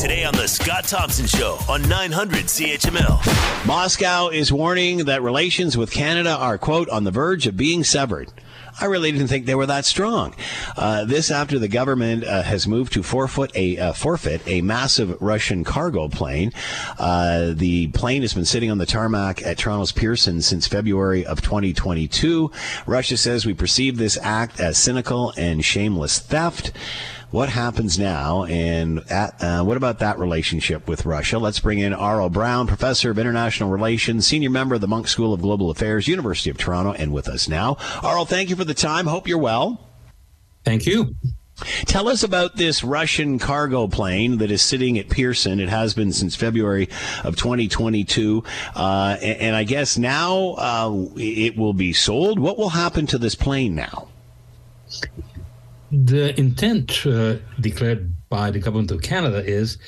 Today on The Scott Thompson Show on 900 CHML. Moscow is warning that relations with Canada are, quote, on the verge of being severed. I really didn't think they were that strong. Uh, this after the government uh, has moved to forfeit a uh, forfeit a massive Russian cargo plane. Uh, the plane has been sitting on the tarmac at Toronto's Pearson since February of 2022. Russia says we perceive this act as cynical and shameless theft what happens now, and at, uh, what about that relationship with Russia? Let's bring in Aurel Braun, professor of international relations, senior member of the Munk School of Global Affairs, University of Toronto, and with us now. Aurel, thank you for the time. Hope you're well. Thank you. Tell us about this Russian cargo plane that is sitting at Pearson. It has been since February of 2022. Uh, and, and, I guess now uh, it will be sold. What will happen to this plane now? The intent uh, declared by the government of Canada is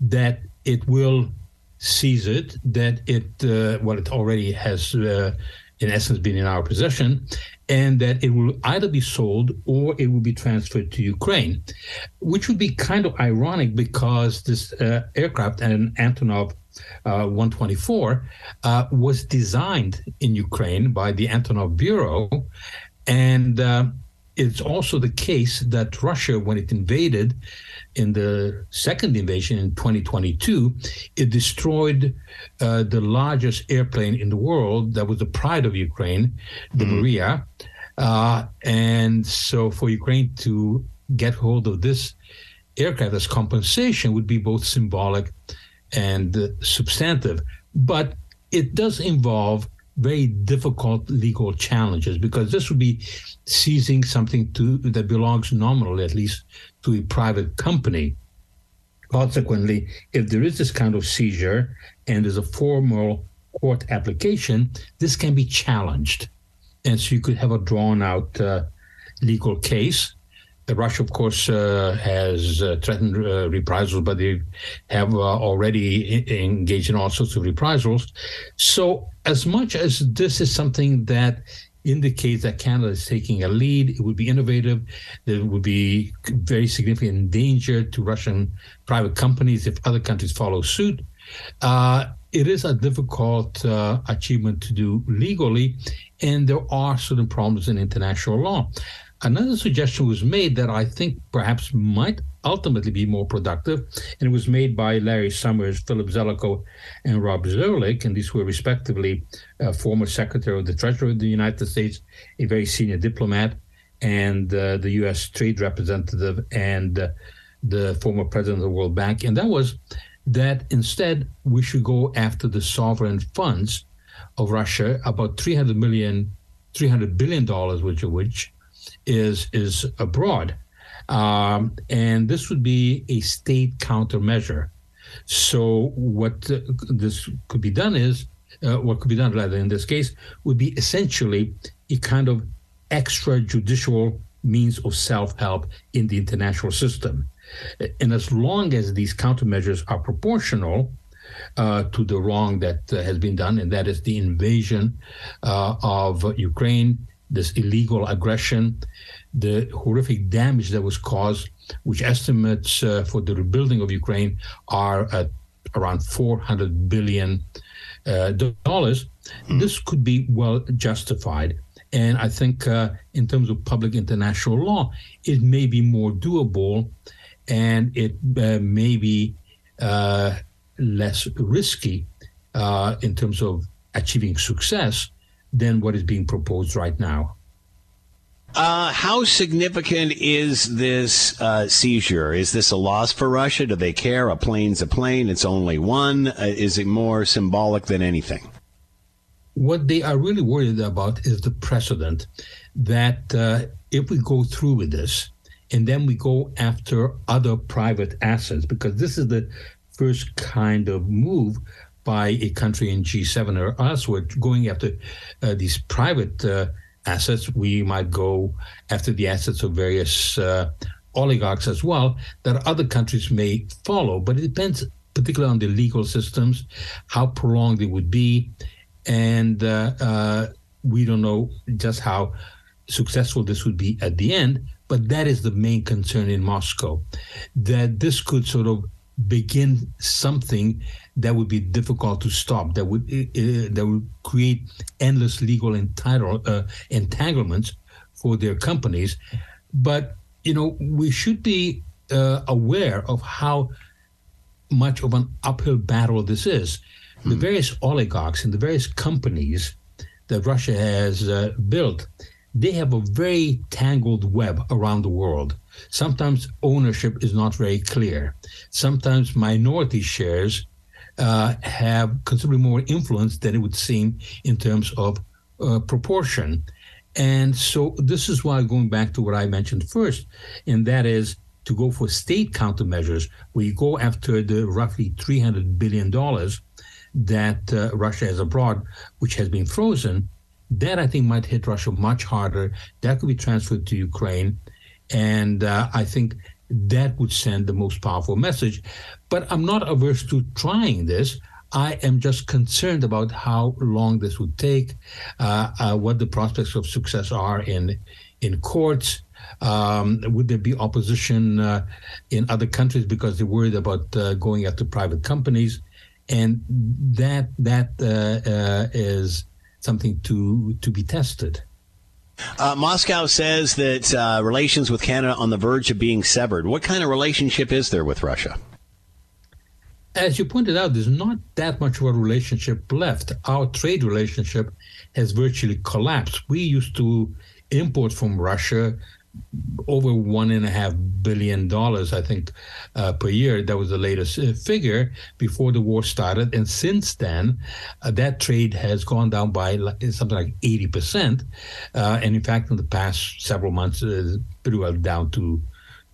that it will seize it, that it, uh, well, it already has, uh, in essence, been in our possession, and that it will either be sold or it will be transferred to Ukraine, which would be kind of ironic because this uh, aircraft, an Antonov uh, 124, uh, was designed in Ukraine by the Antonov Bureau. And uh, it's also the case that Russia, when it invaded in the second invasion in 2022, it destroyed uh, the largest airplane in the world that was the pride of Ukraine, the mm-hmm. Mriya. Uh, and so for Ukraine to get hold of this aircraft as compensation would be both symbolic and uh, substantive. But it does involve very difficult legal challenges because this would be seizing something to, that belongs nominally, at least, to a private company. Consequently, if there is this kind of seizure and there's a formal court application, this can be challenged. And so you could have a drawn out uh, legal case. Russia, of course, uh, has uh, threatened uh, reprisals, but they have uh, already I- engaged in all sorts of reprisals. So, as much as this is something that indicates that Canada is taking a lead, it would be innovative, it would be very significant danger to Russian private companies if other countries follow suit. Uh, it is a difficult uh, achievement to do legally, and there are certain problems in international law. Another suggestion was made that I think perhaps might ultimately be more productive, and it was made by Larry Summers, Philip Zelikow, and Rob Zoellick, and these were respectively uh, former Secretary of the Treasury of the United States, a very senior diplomat, and uh, the U.S. Trade Representative, and uh, the former President of the World Bank, and that was that instead we should go after the sovereign funds of Russia, about 300 million, 300 billion dollars, which of which is is abroad, um, and this would be a state countermeasure. So what uh, this could be done is, uh, what could be done rather in this case would be essentially a kind of extrajudicial means of self-help in the international system. And as long as these countermeasures are proportional, uh, to the wrong that uh, has been done, and that is the invasion uh, of Ukraine this illegal aggression, the horrific damage that was caused, which estimates uh, for the rebuilding of Ukraine are at around 400 billion uh, dollars. Mm. This could be well justified. And I think, uh, in terms of public international law, it may be more doable and it uh, may be uh, less risky uh, in terms of achieving success than what is being proposed right now. Uh, how significant is this uh, seizure? Is this a loss for Russia? Do they care? A plane's a plane. It's only one. Uh, is it more symbolic than anything? What they are really worried about is the precedent that uh, if we go through with this and then we go after other private assets, because this is the first kind of move by a country in G7 or elsewhere going after uh, these private uh, assets. We might go after the assets of various uh, oligarchs as well that other countries may follow, but it depends particularly on the legal systems, how prolonged it would be, and uh, uh, we don't know just how successful this would be at the end. But that is the main concern in Moscow, that this could sort of begin something that would be difficult to stop, that would uh, that would create endless legal entitle, uh, entanglements for their companies. But you know, we should be uh, aware of how much of an uphill battle this is. The hmm. various oligarchs and the various companies that Russia has uh, built, they have a very tangled web around the world. Sometimes ownership is not very clear. Sometimes minority shares uh, have considerably more influence than it would seem in terms of uh, proportion. And so this is why going back to what I mentioned first, and that is to go for state countermeasures, where you go after the roughly $300 billion that uh, Russia has abroad, which has been frozen, that I think might hit Russia much harder. That could be transferred to Ukraine. And uh, I think that would send the most powerful message. But I'm not averse to trying this. I am just concerned about how long this would take, uh, uh, what the prospects of success are in in courts. Um, would there be opposition uh, in other countries because they're worried about uh, going after private companies? And that that uh, uh, is something to to be tested. Uh, Moscow says that uh, relations with Canada on the verge of being severed. What kind of relationship is there with Russia? As you pointed out, there's not that much of a relationship left. Our trade relationship has virtually collapsed. We used to import from Russia over one and a half billion dollars, I think, uh, per year. That was the latest uh, figure before the war started, and since then, uh, that trade has gone down by something like eighty percent. Uh, and in fact, in the past several months, uh, pretty well down to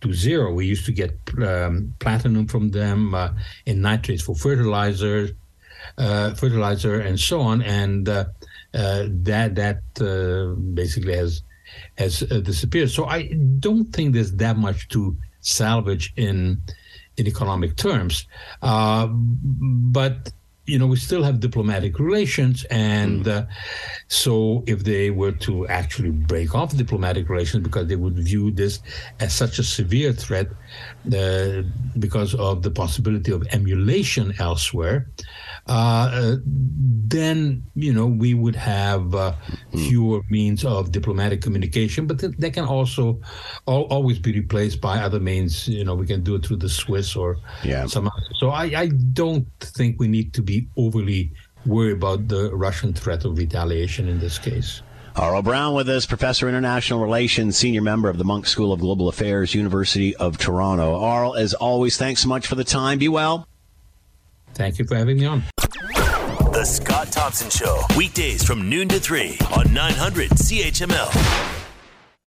to zero. We used to get um, platinum from them uh, and nitrates for fertilizers, fertilizer, and so on, and that that basically has has uh, disappeared. So I don't think there's that much to salvage in in economic terms. Uh, but you know, we still have diplomatic relations, and mm. uh, so if they were to actually break off diplomatic relations because they would view this as such a severe threat uh, because of the possibility of emulation elsewhere, uh, then you know we would have uh, mm. fewer means of diplomatic communication. But th- that can also al- always be replaced by other means. You know, we can do it through the Swiss or yeah. some. Other. So I, I don't think we need to be overly worried about the Russian threat of retaliation in this case. Aurel Braun with us, Professor International Relations, Senior Member of the Munk School of Global Affairs, University of Toronto. Aurel, as always, thanks so much for the time. Be well. Thank you for having me on. The Scott Thompson Show, weekdays from noon to 3 on 900 CHML.